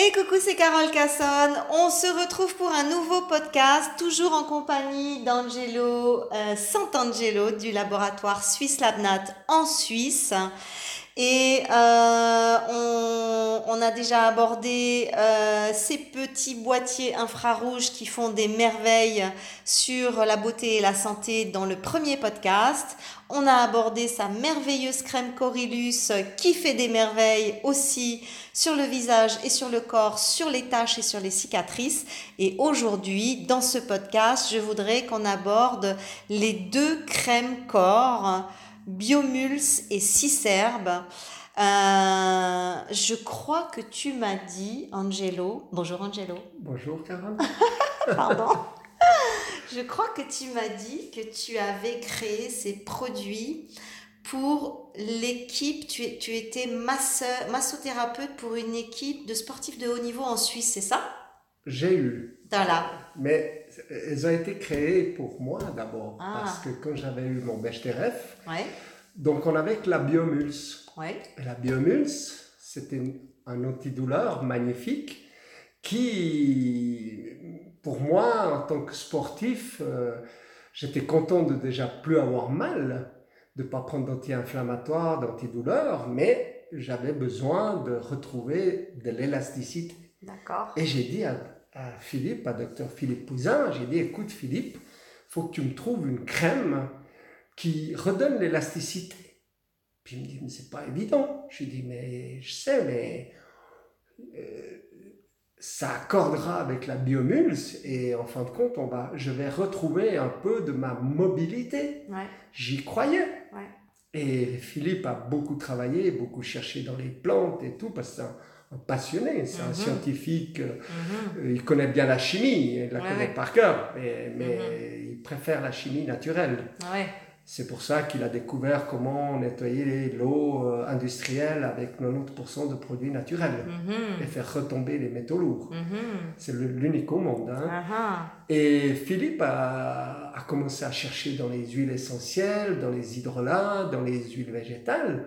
Et coucou, c'est Carole Cassonne. On se retrouve pour un nouveau podcast, toujours en compagnie d'Angelo euh, Sant'Angelo du laboratoire Suisse Labnat en Suisse. Et euh, on, a déjà abordé euh, ces petits boîtiers infrarouges qui font des merveilles sur la beauté et la santé dans le premier podcast. On a abordé sa merveilleuse crème Corylus qui fait des merveilles aussi sur le visage et sur le corps, sur les taches et sur les cicatrices. Et aujourd'hui, dans ce podcast, je voudrais qu'on aborde les deux crèmes corps Biomuls et Cicerbe. Euh, je crois que tu m'as dit, Angelo. Bonjour Angelo. Bonjour Carole. Pardon. Je crois que tu m'as dit que tu avais créé ces produits pour l'équipe. Tu, tu étais masseur, massothérapeute pour une équipe de sportifs de haut niveau en Suisse, c'est ça? J'ai eu. Voilà. Mais elles ont été créées pour moi d'abord. Ah. Parce que quand j'avais eu mon BHTRF, ouais. donc on avait la Biomulse. Ouais. Et la Biomulse, c'était un antidouleur magnifique qui, pour moi, en tant que sportif, euh, j'étais content de déjà plus avoir mal, de ne pas prendre d'anti-inflammatoire, d'antidouleur, mais j'avais besoin de retrouver de l'élasticité. D'accord. Et j'ai dit à, à Philippe, à docteur Philippe Pouzin, j'ai dit, écoute Philippe, faut que tu me trouves une crème qui redonne l'élasticité. Puis il me dit, mais c'est pas évident. Je lui dis, mais je sais, mais euh, ça accordera avec la biomulse et en fin de compte, on va, je vais retrouver un peu de ma mobilité. Ouais. J'y croyais. Ouais. Et Philippe a beaucoup travaillé, beaucoup cherché dans les plantes et tout, parce que c'est un, un passionné, c'est Mhm. un scientifique, euh, Mhm. euh, il connaît bien la chimie, il la Ouais, connaît ouais. par cœur, mais, mais il préfère la chimie naturelle. Ouais. C'est pour ça qu'il a découvert comment nettoyer l'eau euh, industrielle avec 90% de produits naturels et Mhm. faire retomber les métaux lourds. Mhm. C'est l'unique au monde. hein. Ah ah. Et Philippe a, a commencé à chercher dans les huiles essentielles, dans les hydrolats, dans les huiles végétales.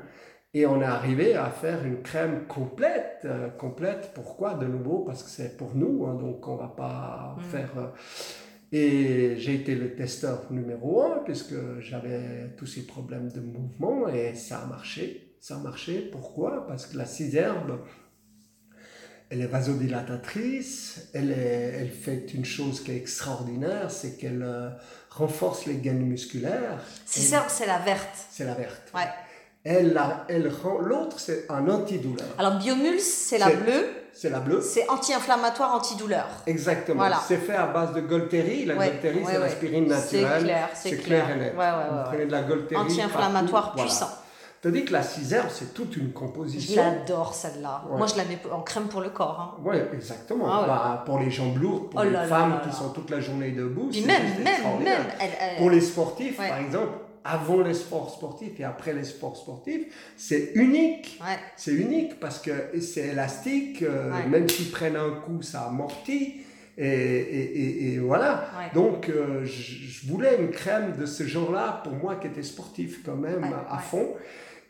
Et on est arrivé à faire une crème complète. euh, complète, pourquoi? De nouveau, parce que c'est pour nous, hein, donc on va pas Mm. faire... euh, et j'ai été le testeur numéro un, puisque j'avais tous ces problèmes de mouvement, et ça a marché. Ça a marché, pourquoi? Parce que la ciserbe, elle est vasodilatatrice, elle, est, elle fait une chose qui est extraordinaire, c'est qu'elle euh, renforce les gaines musculaires. Cicerbe, c'est la verte. C'est la verte. Ouais. Elle, la- elle rend l'autre, c'est un antidouleur. Alors, Biomuls, c'est la C'est- bleue. C'est la bleue. C'est anti-inflammatoire, antidouleur. Exactement. Voilà. C'est fait à base de Golteri. La Ouais, Golteri, ouais, c'est ouais. l'aspirine C'est naturelle. clair, c'est C'est clair. clair et net. Vous prenez de la Golteri. Anti-inflammatoire voilà. puissant. Tandis que la ciserbe, c'est toute une Je composition. l'adore celle-là. Ouais. Moi, je la mets en crème pour le corps. hein. Oui, exactement. Ah ouais. Bah, pour les jambes lourdes, pour Oh les là femmes là qui sont toute la journée debout. Puis c'est même, même, même. Elle, elle- Pour les sportifs, Ouais. par exemple, avant les sports sportifs et après les sports sportifs, c'est unique. Ouais. C'est unique parce que c'est élastique, euh, Ouais. même s'ils prennent un coup, ça amortit. Et, et, et, et voilà. Ouais. Donc, euh, je, voulais une crème de ce genre-là, pour moi qui était sportif quand même, à fond.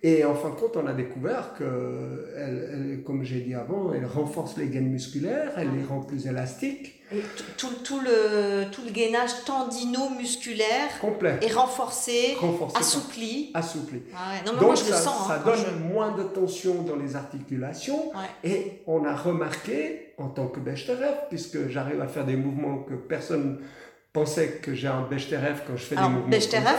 Et en fin de compte, on a découvert que, elle, elle, comme j'ai dit avant, elle renforce les gaines musculaires, elle les rend plus élastiques, Et tout, tout, tout le, tout le gainage tendino-musculaire complet, est renforcé, renforcé, assoupli. assoupli. Ah ouais. Non, mais Donc moi, je ça, le sens. ça hein, quand donne je- moins de tension dans les articulations Ouais. et on a remarqué en tant que Bechterev, puisque j'arrive à faire des mouvements que personne pensait que j'ai un Bechterev quand je fais Alors, des mouvements.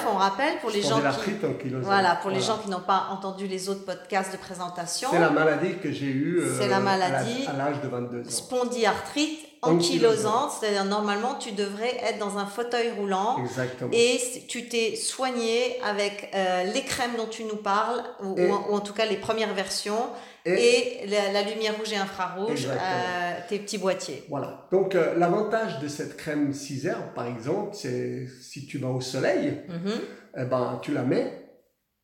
ça. on rappelle pour les gens qui. ankylosante. Voilà, pour les Voilà. gens qui n'ont pas entendu les autres podcasts de présentation. C'est la maladie que j'ai eue euh, C'est la maladie à l'âge de 22 ans. Spondyarthrite Ankylosante. c'est-à-dire normalement tu devrais être dans un fauteuil roulant Exactement. et tu t'es soigné avec euh, les crèmes dont tu nous parles, ou, Et- ou en, ou en tout cas les premières versions, Et- et, la, la lumière rouge et infrarouge, euh, tes petits boîtiers. Voilà. Donc, euh, l'avantage de cette crème Ciserbe, par exemple, c'est si tu vas au soleil, Mhm. eh ben, tu la mets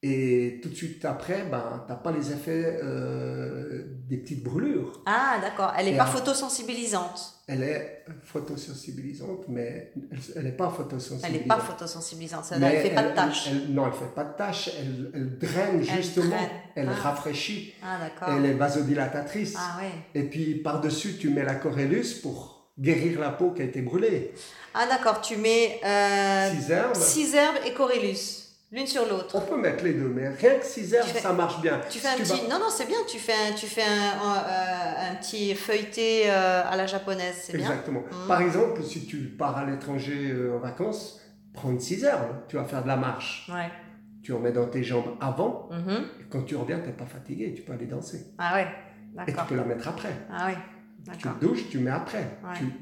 et tout de suite après, ben, tu n'as pas les effets euh, des petites brûlures. Ah, d'accord. Elle n'est pas photosensibilisante. Elle est photosensibilisante, mais elle n'est pas Elle photosensibilisante. n'est pas photosensibilisante. Ça, elle ne fait pas de tâches. elle- non, elle ne fait pas de tâches. Elle, elle draine justement. Elle Ah. rafraîchit. Ah, d'accord. Elle est vasodilatatrice. Ah, ouais. Et puis par-dessus, tu mets la corellus pour guérir la peau qui a été brûlée. Ah, d'accord. Tu mets euh, Six herbes. six herbes et corylus, l'une sur l'autre. On peut mettre les deux, mais rien que six herbes, Tu fais- ça marche bien. Tu fais un Tu petit. vas- Non, non, c'est bien. Tu fais un, tu fais un, un, euh, un petit feuilleté euh, à la japonaise. C'est bien. Exactement. Mhm. Par exemple, si tu pars à l'étranger euh, en vacances, prends une six herbes. Tu vas faire de la marche. Ouais. Tu en mets dans tes jambes avant. Mhm. Et quand tu reviens, tu n'es pas fatigué. Tu peux aller danser. Ah, ouais. Et tu D'accord. peux la mettre après. Ah, oui. Tu D'accord. te douches, tu mets après. Ouais. Tu-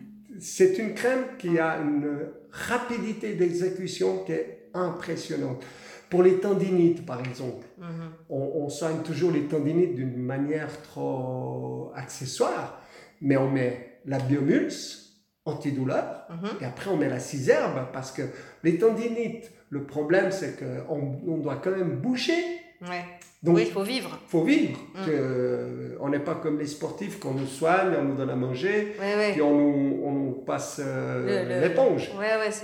C'est une crème qui a une rapidité d'exécution qui est impressionnante. Pour les tendinites, par exemple, Mhm. on, on soigne toujours les tendinites d'une manière trop accessoire, mais on met la biomulse, antidouleur, Mhm. et après on met la cisherbe, parce que les tendinites, le problème c'est qu'on on doit quand même bouger. Ouais. Donc, oui, il faut vivre. faut vivre. Mm. Que, on n'est pas comme les sportifs qu'on nous soigne, on nous donne à manger, Ouais, ouais. puis on nous, on nous passe euh, le- l'éponge.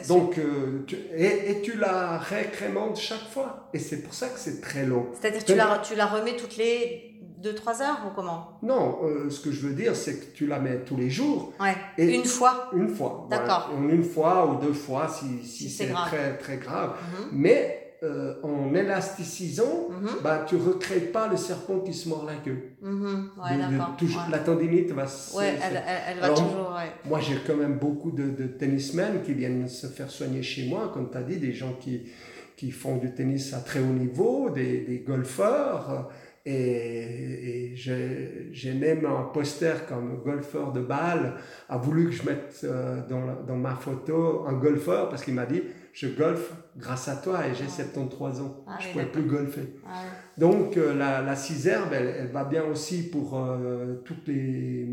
Donc, euh, tu- et, et tu la récrémentes chaque fois. Et c'est pour ça que c'est très long. C'est-à-dire tu la, tu la remets toutes les 2-3 heures ou comment? Non, euh, ce que je veux dire, c'est que tu la mets tous les jours, Ouais. Et- Une fois. une fois. D'accord. Voilà. Une fois ou deux fois si, si Si c'est très, très grave. Mhm. Mais euh, en élasticisant, Mhm. bah, tu ne recrées pas le serpent qui se mord la queue. Mhm. Ouais, De- de- d'accord. toujours- Ouais, La tendinite va se... Ouais, elle, elle, elle va Alors, toujours. Moi, j'ai quand même beaucoup de, de tennismen qui viennent se faire soigner chez moi, comme tu as dit, des gens qui, qui font du tennis à très haut niveau, des, des golfeurs. Et, et j'ai j'ai même un poster comme golfeur de balle a voulu que je mette euh, dans, la- dans ma photo un golfeur parce qu'il m'a dit je golfe grâce à toi et j'ai 73 ans. Ah je ne pouvais plus golfer. Ah. Donc euh, la, la ciserbe, elle, elle va bien aussi pour euh, toutes les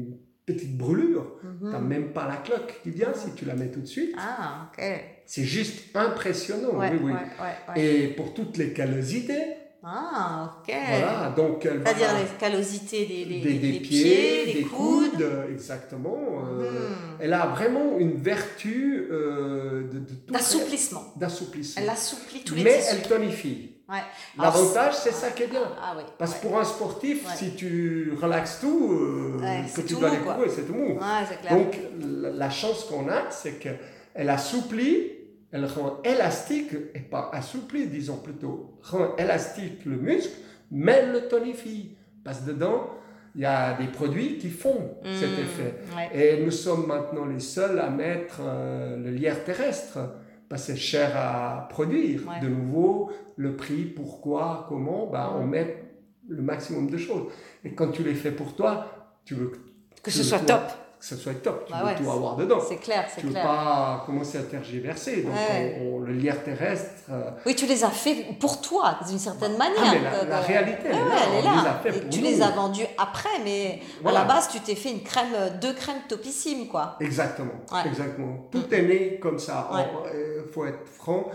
petites brûlures. Mhm. T'as même pas la cloque qui vient si tu la mets tout de suite. Ah, ok. C'est juste impressionnant, Ouais, oui, oui. ouais, ouais, ouais. Et pour toutes les callosités, Ah, ok. voilà, donc elle va- C'est-à-dire les callosités des, des, des, des des pieds, des, des coudes. coudes, exactement. euh, Mhm. Elle a vraiment une vertu euh, de, de tout- D'assouplissement. d'assouplissement. Elle assouplit tous les Mais tissus. elle tonifie. Ouais. L'avantage, c'est ça qui est bien. Ah oui. Parce que ouais. pour un sportif, Ouais. si tu relaxes tout, euh, que tu tout dois mou, les courir, c'est tout mou. Clair. Donc, la, la chance qu'on a, c'est qu'elle assouplit, elle rend élastique, et pas assouplit, disons plutôt, rend élastique le muscle, mais le tonifie. Parce que dedans, il y a des produits qui font cet Mhm. effet. Ouais. Et nous sommes maintenant les seuls à mettre euh, le lierre terrestre, parce que c'est cher à produire. Ouais. De nouveau, le prix, pourquoi, comment, ben, on Mhm. met le maximum de choses. Et quand tu les fais pour toi, tu veux que Que ce soit top. Que ce soit top, tu Bah veux ouais, tout avoir dedans. C'est clair, c'est Tu veux clair. pas commencer à tergiverser. Donc, Ouais. on- on- le lierre terrestre, euh, Oui, tu les as fait pour toi, d'une certaine manière. ah, mais la, De- la de- réalité, elle est Ouais, là, ouais, elle est on les là. a fait Et pour tu nous. les as vendus après, mais Voilà. à la base, tu t'es fait une crème, deux crèmes topissimes, quoi. Exactement, exactement. Tout est né comme ça. Il faut être franc.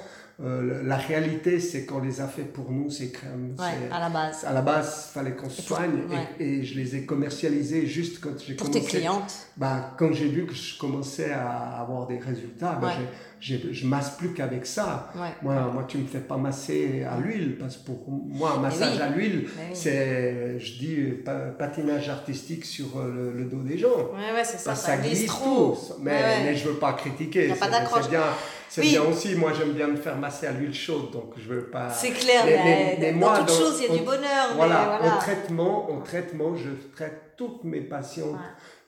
Euh, la réalité, c'est qu'on les a fait pour nous, ces crèmes. Ouais, C'est- à la base. à la base, il fallait qu'on se pour- soigne ouais. et, et je les ai commercialisés juste quand j'ai Pour commencé. tes clientes. Bah, quand j'ai vu que je commençais à avoir des résultats, bah, Ouais. J'ai- je masse plus qu'avec ça. Ouais. Moi, moi, tu me fais pas masser à l'huile parce que pour moi, un massage oui. à l'huile, oui. c'est, je dis, pa- patinage artistique sur euh, le, le dos des gens. Ouais, ouais, c'est ça. Parce ça ça glisse trop. tout. Mais, mais je veux pas critiquer. C'est- bien, c'est Oui. bien aussi. Moi, j'aime bien me faire masser à l'huile chaude, donc je veux pas. C'est clair, Mais- mais, mais- dans moi, toute dans- chose, il y a on- du bonheur. Voilà, voilà. en traitement, en traitement, je traite toutes mes patientes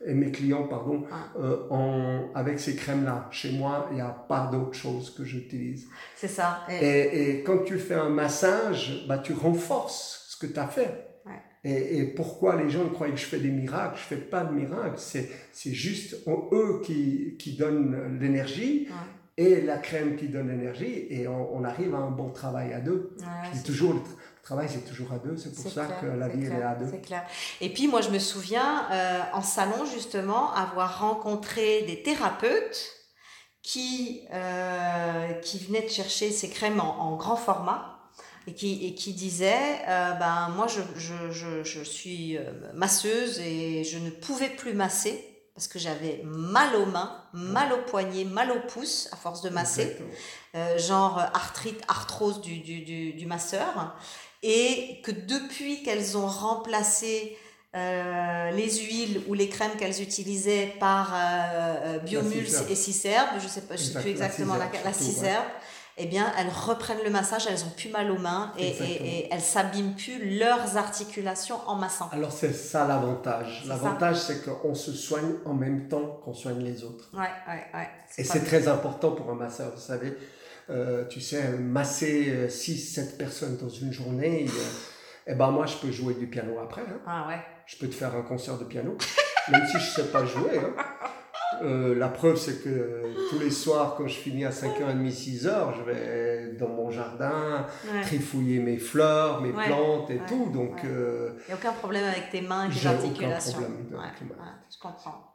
et mes clients, pardon, euh, en, avec ces crèmes-là. Chez moi, il n'y a pas d'autre chose que j'utilise. C'est ça. Et- Et, et quand tu fais un massage, bah, tu renforces ce que tu as fait. Ouais. Et, et pourquoi les gens croient que je fais des miracles? Je fais pas de miracles. C'est, c'est juste eux qui, qui donnent l'énergie Ouais. et la crème qui donne l'énergie. Et on, on arrive à un bon travail à deux. Ouais, Je dis c'est- toujours, travail, c'est toujours à deux. C'est pour ça clair, que la vie, elle est à deux. C'est clair. Et puis moi, je me souviens euh, en salon justement avoir rencontré des thérapeutes qui, euh, qui venaient de chercher ces crèmes en, en grand format et qui, et qui disait euh, ben, Moi, je, je, je, je suis masseuse et je ne pouvais plus masser parce que j'avais mal aux mains, mal aux poignets, mal aux pouces à force de masser, euh, genre arthrite, arthrose du, du, du, du masseur, et que depuis qu'elles ont remplacé euh, les huiles ou les crèmes qu'elles utilisaient par euh, euh, Biomulse et Ciserbe, je sais pas, je sais Exact, plus exactement la, ciserbe, eh bien, elles reprennent le massage, elles ont plus mal aux mains et, et, et elles s'abîment plus leurs articulations en massant. Alors c'est ça l'avantage. L'avantage c'est qu'on se soigne en même temps qu'on soigne les autres. Ouais, ouais, ouais. Et c'est très important pour un masseur, vous savez. Euh, tu sais, masser 6-7 personnes dans une journée, euh, eh ben moi je peux jouer du piano après. hein. Ah ouais. Je peux te faire un concert de piano, même si je sais pas jouer. hein. Euh, la preuve, c'est que tous les soirs, quand je finis à 5h30, 6h, je vais dans mon jardin Ouais. trifouiller mes fleurs, mes Ouais, plantes et ouais, tout. Donc, euh, Il n'y a aucun problème avec tes mains et tes J'ai aucun articulations. problème je comprends.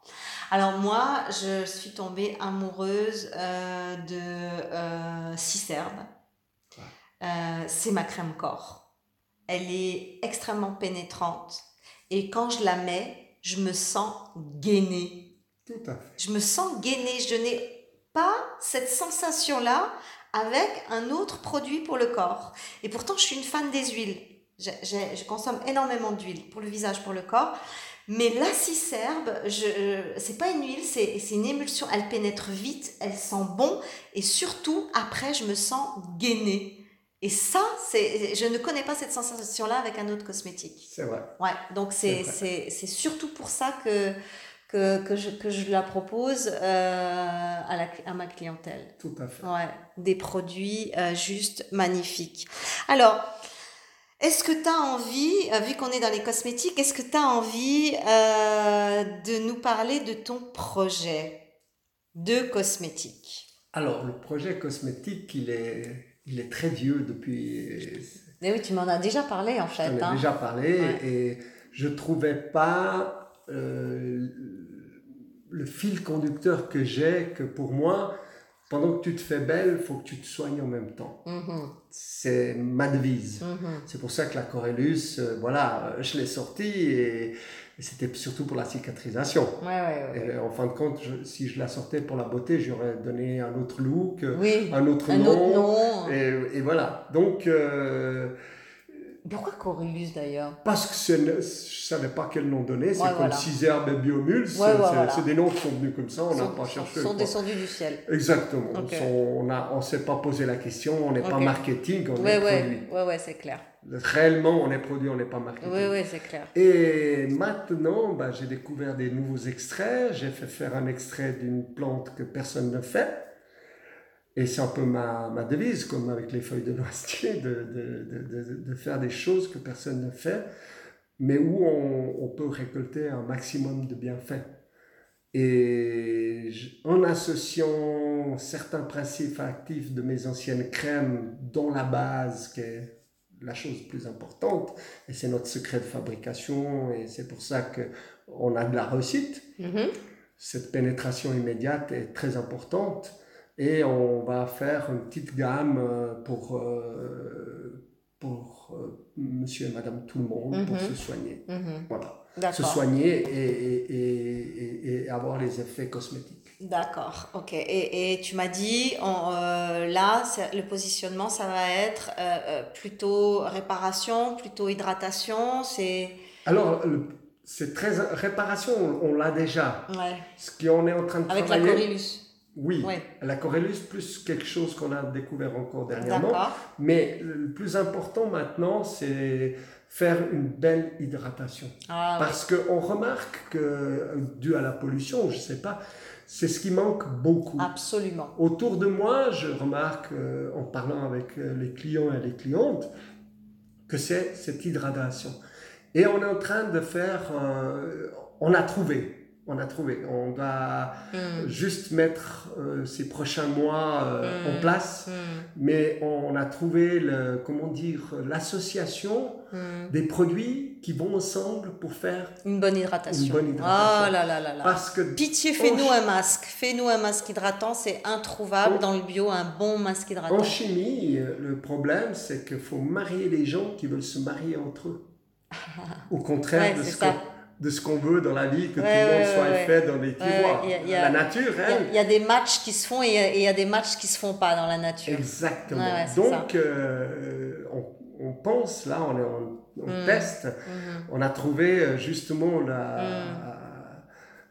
Alors moi, je suis tombée amoureuse euh, de euh, Cicerbe. Euh, c'est ma crème corps. Elle est extrêmement pénétrante. Et quand je la mets, je me sens gainée. tout à fait. Je me sens gainée. Je n'ai pas cette sensation-là avec un autre produit pour le corps. Et pourtant, je suis une fan des huiles. J'ai- je consomme énormément d'huile pour le visage, pour le corps. Mais la cicerbe, je, euh, c'est pas une huile, c'est c'est une émulsion. Elle pénètre vite, elle sent bon. Et surtout, après, je me sens gainée. Et ça, c'est, je ne connais pas cette sensation-là avec un autre cosmétique. C'est vrai. Ouais, donc c'est, C'est c'est, c'est surtout pour ça que, que, que, je, que je la propose euh, à, la, à ma clientèle. Tout à fait. Ouais, des produits euh, juste magnifiques. Alors, est-ce que tu as envie, euh, vu qu'on est dans les cosmétiques, est-ce que tu as envie euh, de nous parler de ton projet de cosmétique? Alors, le projet cosmétique, il est, il est très vieux depuis. Mais oui, tu m'en as déjà parlé en fait. J'en ai hein. déjà parlé Ouais. et je trouvais pas euh, le fil conducteur que j'ai que pour moi, pendant que tu te fais belle, il faut que tu te soignes en même temps. Mhm, C'est ma devise. mhm. C'est pour ça que la Corellus, euh, voilà, euh, je l'ai sortie et, et c'était surtout pour la cicatrisation. Ouais, ouais, ouais. Et en fin de compte, je- si je la sortais pour la beauté, j'aurais donné un autre look, euh, Oui, un autre un nom. autre nom. Et, et voilà. Donc, euh, Pourquoi Corylus d'ailleurs? Parce que ce ne- je savais pas quel nom donner, c'est Ouais, comme voilà. Ciserbe et Ouais, ouais, c'est voilà. c'est des noms qui sont venus comme ça, on n'a sont, pas cherché. sont quoi. descendus du ciel. Exactement. On ne s'est pas posé la question, on n'est pas marketing, on Ouais, est ouais, produit. ouais, ouais, c'est clair. Réellement, on est produit, on n'est pas marketing. Ouais, ouais, c'est clair. Et maintenant, bah, j'ai découvert des nouveaux extraits. J'ai fait faire un extrait d'une plante que personne ne fait. Et c'est un peu ma, ma devise, comme avec les feuilles de noisetier, de, de, de, de, faire des choses que personne ne fait, mais où on, on peut récolter un maximum de bienfaits. Et en associant certains principes actifs de mes anciennes crèmes, dont la base, qui est la chose plus importante, et c'est notre secret de fabrication, et c'est pour ça qu'on a de la réussite. Mhm. Cette pénétration immédiate est très importante, et on va faire une petite gamme euh, pour, euh, pour euh, monsieur et madame tout le monde, pour Mhm. se soigner. Mhm. Voilà. Se soigner et, et, et, et- avoir les effets cosmétiques. D'accord, ok. Et, et tu m'as dit, on, euh, là, le positionnement, ça va être euh, plutôt réparation, plutôt hydratation, c'est... Alors, c'est très réparation, on, on l'a déjà. Ouais. Ce qu'on est en train de Avec la travailler. Corylus. Oui, la Corellus plus quelque chose qu'on a découvert encore dernièrement. Mais le plus important maintenant, c'est faire une belle hydratation. Ah. Parce qu'on remarque que, dû à la pollution, je ne sais pas, c'est ce qui manque beaucoup. Absolument. Autour de moi, je remarque, euh, en parlant avec euh, les clients et les clientes, que c'est cette hydratation. Et on est en train de faire, euh, on a trouvé, On a trouvé. On doit Hmm. juste mettre euh, ces prochains mois euh, Mm. en place. Hmm. Mais on a trouvé, le, comment dire, l'association Hmm. des produits qui vont ensemble pour faire Une bonne hydratation. Une bonne hydratation. Oh là là là là. parce que Pitié, fais-nous un masque. Fais-nous un masque hydratant, c'est introuvable dans le bio, un bon masque hydratant. en chimie, euh, le problème c'est qu'il faut marier les gens qui veulent se marier entre eux. Au contraire Ouais, de, ce ça. De ce qu'on veut dans la vie, que Ouais, tout le monde soit ouais, fait dans des tiroirs. il y a- il y a- La nature, Il y, a, elle, il y a des matchs qui se font et il y a- des matchs qui se font pas dans la nature. Exactement. Donc, euh, on, on pense, là, on, on Mm. teste, Mhm. on a trouvé euh, justement la-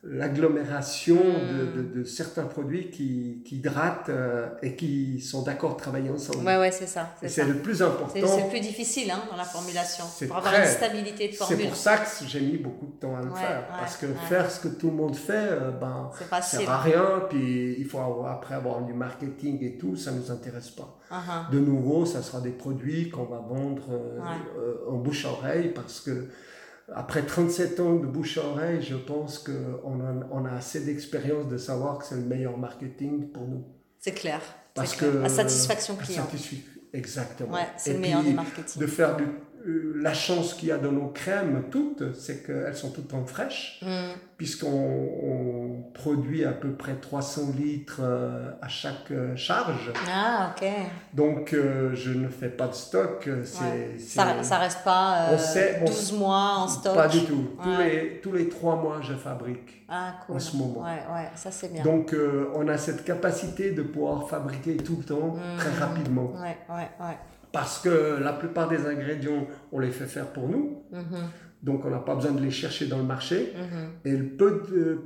l'agglomération de, de- de certains produits qui, qui hydratent euh, et qui sont d'accord de travailler ensemble. Ouais, ouais, c'est ça. C'est c'est le plus C'est important. c'est le plus difficile hein, dans la formulation. C'est Pour avoir très- une stabilité de C'est formule. pour ça que j'ai mis beaucoup de temps à le Ouais, faire. ouais, parce que faire ce que tout le monde fait, euh, ben, C'est ça facile. sert à rien. Puis il faut avoir- après avoir du marketing et tout, ça ne nous intéresse pas. Uh-huh. De nouveau, ça sera des produits qu'on va vendre euh, euh, en bouche à oreille parce que après 37 ans de bouche à oreille, je pense qu'on a, on a assez d'expérience de savoir que c'est le meilleur marketing pour nous. C'est clair. Parce clair. que La satisfaction la client. satisfi- Exactement. Ouais, c'est le meilleur puis, du marketing. De faire du- la chance qu'il y a dans nos crèmes toutes, c'est qu'elles sont toutes en fraîche, Mm. puisqu'on on produit à peu près 300 litres euh, à chaque euh, charge. Ah, ok. Donc, euh, je ne fais pas de stock. euh, Ouais. Ça, ça reste pas euh, On sait- on 12 mois en stock? Pas du tout. Tous, les, tous les trois mois, je fabrique. Ah, cool. En ce moment. Ouais, ouais, ça c'est bien. Donc, euh, on a cette capacité de pouvoir fabriquer tout le temps, Mm. très rapidement. Ouais, ouais, ouais. Parce que la plupart des ingrédients, on les fait faire pour nous. Mhm, Donc, on n'a pas besoin de les chercher dans le marché. mhm. Et le peu de,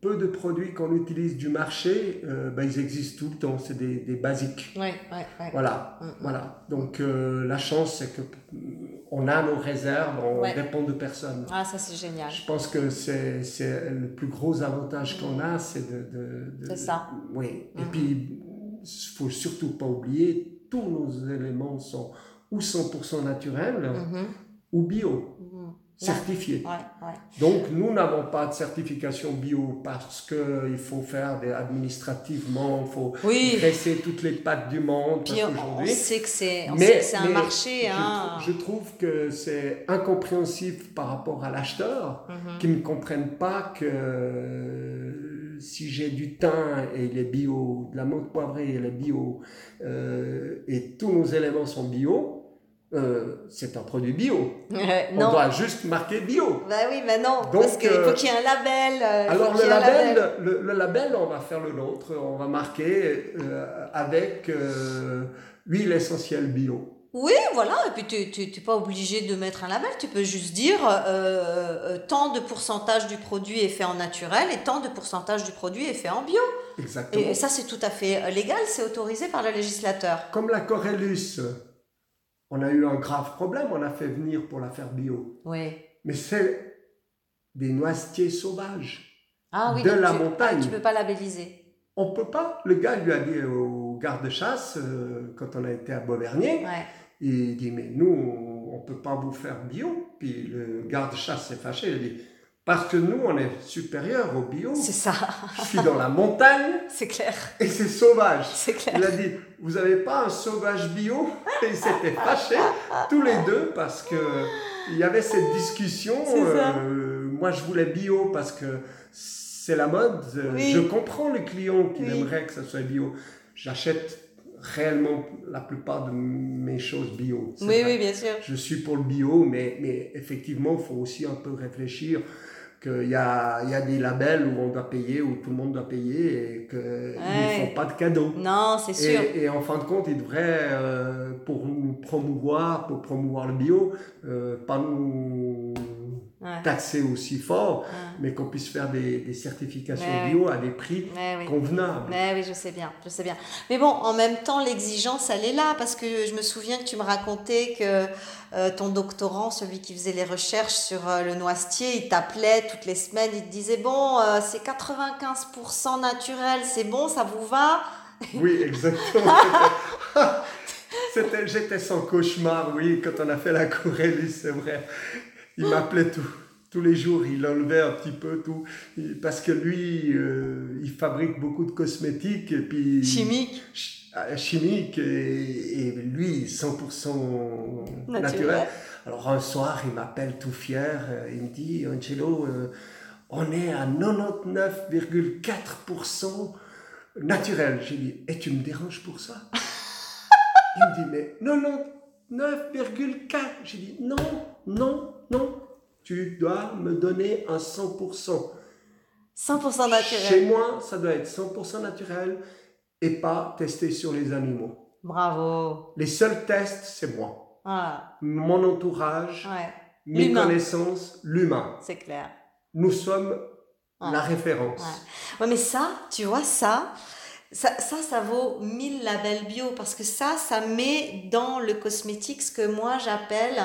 peu de produits qu'on utilise du marché, euh, ben, ils existent tout le temps. C'est des, des basiques. Ouais, ouais, ouais. Voilà. Mm, mm. voilà. Donc, euh, la chance, c'est que mm, on a nos réserves, on dépend de personne. Ah, ça c'est génial. Je pense que c'est le plus gros avantage qu'on a, c'est de, de, ça. Oui. Et puis, il faut surtout pas oublier, tous nos éléments sont ou 100% naturels Mhm, ou bio, mhm. certifiés. Ouais, ouais. Donc, nous n'avons pas de certification bio parce qu'il faut faire des administrativement, il faut Oui. graisser toutes les pattes du monde Puis on, sait que c'est un mais marché. je, Hein. je trouve que c'est incompréhensible par rapport à l'acheteur Mhm. qui ne comprennent pas que si j'ai du thym et il est bio, de la menthe poivrée elle est bio, euh, et tous nos éléments sont bio, euh, c'est un produit bio. On non. doit juste marquer bio. Bah oui, mais non. Donc, parce qu'il euh, faut qu'il y ait un label. Alors le label, le, le label, on va faire le nôtre, on va marquer avec huile essentielle bio. Oui, voilà, et puis tu n'es pas obligé de mettre un label, tu peux juste dire euh, euh, tant de pourcentage du produit est fait en naturel et tant de pourcentage du produit est fait en bio. Exactement. Et ça, c'est tout à fait euh, légal, c'est autorisé par le législateur. Comme la Corellus, on a eu un grave problème, on a fait venir pour la faire bio. Oui. Mais c'est des noisetiers sauvages. Ah oui, De la tu, montagne. ah, tu peux pas labelliser. On peut pas. Le gars lui a dit au garde-chasse, euh, quand on a été à Beauvernier, Ouais. Il dit Mais nous, on peut pas vous faire bio. Puis le garde-chasse s'est fâché, il a dit Parce que nous, on est supérieur au bio. C'est ça, Je suis dans la montagne c'est clair, et c'est sauvage. c'est clair. Il a dit, vous n'avez pas un sauvage bio? Et ils s'étaient fâchés, tous les deux, parce que il y avait cette discussion. C'est ça. euh, moi, je voulais bio parce que c'est la mode. Oui. Je comprends les clients qui Oui. aimeraient que ça soit bio. J'achète réellement la plupart de mes choses bio. Oui, vrai. oui, bien sûr. Je suis pour le bio, mais, mais effectivement, il faut aussi un peu réfléchir qu'il y a, y a des labels où on doit payer, où tout le monde doit payer et qu'ils Ouais. ne font pas de cadeaux. Non, c'est sûr. Et, et en fin de compte, ils devraient, euh, pour nous promouvoir, pour promouvoir le bio, euh, pas nous Ouais. taxer aussi fort, mais qu'on puisse faire des, des certifications bio à des prix oui. convenables. Mais oui, je sais bien, je sais bien. Mais bon, en même temps, l'exigence, elle est là, parce que je me souviens que tu me racontais que euh, ton doctorant, celui qui faisait les recherches sur euh, le noisetier, il t'appelait toutes les semaines, il te disait, bon, euh, c'est 95% naturel, c'est bon, ça vous va? Oui, exactement. C'était- J'étais sans cauchemar, oui, quand on a fait la Corelli, c'est vrai. Il m'appelait tout, tous les jours, il enlevait un petit peu tout. Parce que lui, euh, il fabrique beaucoup de cosmétiques. Et puis, Chimique. euh, chimiques. Et, et lui, 100% naturel. Naturel. Alors un soir, il m'appelle tout fier. Il me dit Angelo, euh, on est à 99,4% naturel. J'ai dit Et tu me déranges pour ça? Il me dit Mais 99,4 J'ai dit Non, non, non. Tu dois me donner un 100%. 100% naturel. Chez moi, ça doit être 100% naturel et pas testé sur les animaux. Bravo. Les seuls tests, c'est moi. Ah, Mon entourage, ouais, mes connaissances, l'humain. c'est clair. Nous sommes la référence. Ouais. Ouais, mais ça, tu vois, ça, ça, ça, ça vaut 1000 labels bio parce que ça, ça met dans le cosmétique ce que moi j'appelle,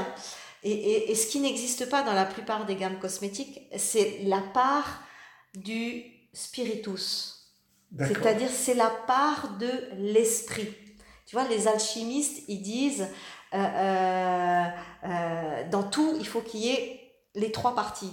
et, et, et ce qui n'existe pas dans la plupart des gammes cosmétiques, c'est la part du spiritus. C'est-à-dire, c'est la part de l'esprit. Tu vois, les alchimistes, ils disent, euh, euh, euh, dans tout, il faut qu'il y ait les trois parties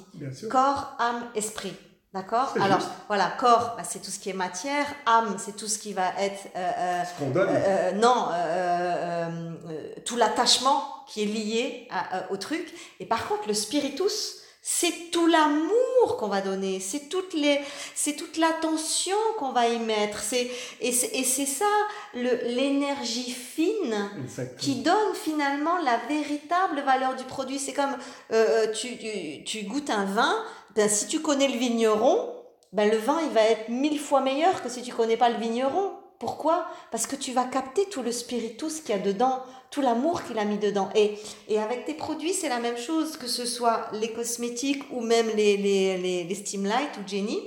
corps, âme, esprit. D'accord Alors, juste. voilà, corps, bah, c'est tout ce qui est matière. Âme, c'est tout ce qui va être. euh, euh, Ce qu'on donne. euh, non, euh, tout l'attachement qui est lié à- au truc. Et par contre, le spiritus, c'est tout l'amour qu'on va donner, c'est toutes les, c'est toute l'attention qu'on va y mettre. C'est et c'est ça l'énergie fine Exactement. qui donne finalement la véritable valeur du produit. C'est comme euh, tu, tu, tu goûtes un vin, ben, si tu connais le vigneron, ben, le vin il va être mille fois meilleur que si tu connais pas le vigneron. Pourquoi? Parce que tu vas capter tout le spiritus qu'il y a dedans, tout l'amour qu'il a mis dedans. Et, et avec tes produits, c'est la même chose, que ce soit les cosmétiques ou même les, les, les, ou Jenny.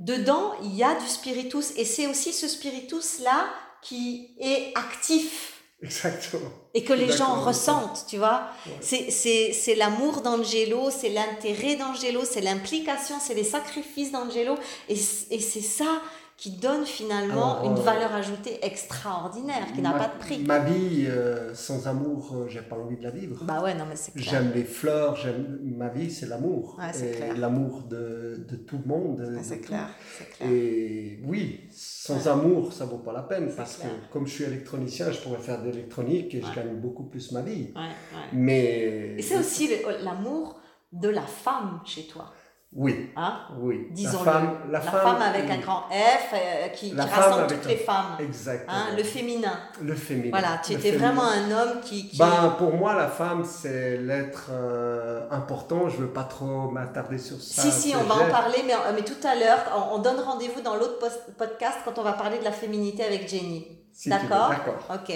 Dedans, il y a du spiritus. Et c'est aussi ce spiritus-là qui est actif Exactement. et que les gens ressentent, tu vois. Ouais. C'est- l'amour d'Angelo, c'est l'intérêt d'Angelo, c'est l'implication, c'est les sacrifices d'Angelo. Et, et c'est ça qui donne finalement Alors, une euh, valeur ajoutée extraordinaire, qui n'a pas de prix. Ma vie euh, sans amour, euh, j'ai pas envie de la vivre. Bah ouais, non, mais c'est clair. J'aime les fleurs, j'aime ma vie, c'est l'amour. Ouais, c'est Et clair. l'amour de, de tout le monde. de- Ouais, C'est clair, c'est clair. Et oui, sans Ouais. amour, ça vaut pas la peine parce clair. que comme je suis électronicien, je pourrais faire de l'électronique et je gagne beaucoup plus ma vie. Ouais, ouais. Mais Et c'est aussi l'amour de la femme chez toi. Oui, Hein? Oui. Disons-le. la femme, la La, femme, femme, avec un grand F euh, qui, rassemble toutes un- les femmes. Exactement. Hein, le féminin. Le féminin. Voilà, tu Le étais féminin. vraiment un homme qui. qui- Ben, pour moi, la femme, c'est l'être euh, important. Je veux pas trop m'attarder sur ça. Si, si, on va en parler, mais, mais tout à l'heure, on, on donne rendez-vous dans l'autre podcast quand on va parler de la féminité avec Jenny. Si D'accord? Ok.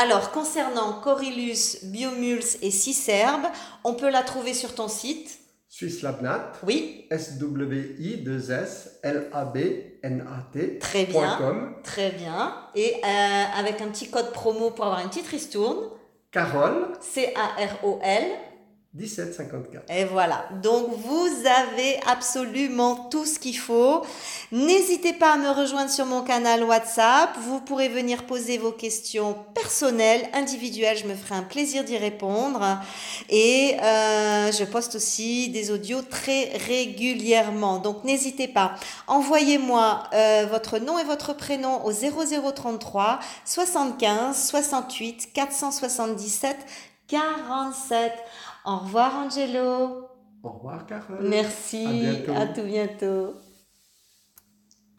Alors, concernant Corylus, Biomuls et Cicerbe, on peut la trouver sur ton site. Suisse Labnat, Oui, S-W-I-2-S-L-A-B-N-A-T. très bien. .com. Très bien. Et euh, avec un petit code promo pour avoir une petite ristourne, Carole, C-A-R-O-L. 1754. Et voilà. Donc, vous avez absolument tout ce qu'il faut. N'hésitez pas à me rejoindre sur mon canal WhatsApp. Vous pourrez venir poser vos questions personnelles, individuelles. Je me ferai un plaisir d'y répondre. Et euh, je poste aussi des audios très régulièrement. Donc, n'hésitez pas. Envoyez-moi euh, votre nom et votre prénom au 0033 75 68 477 47. Au revoir Angelo. Au revoir, Carole. Merci. À bientôt. à tout bientôt.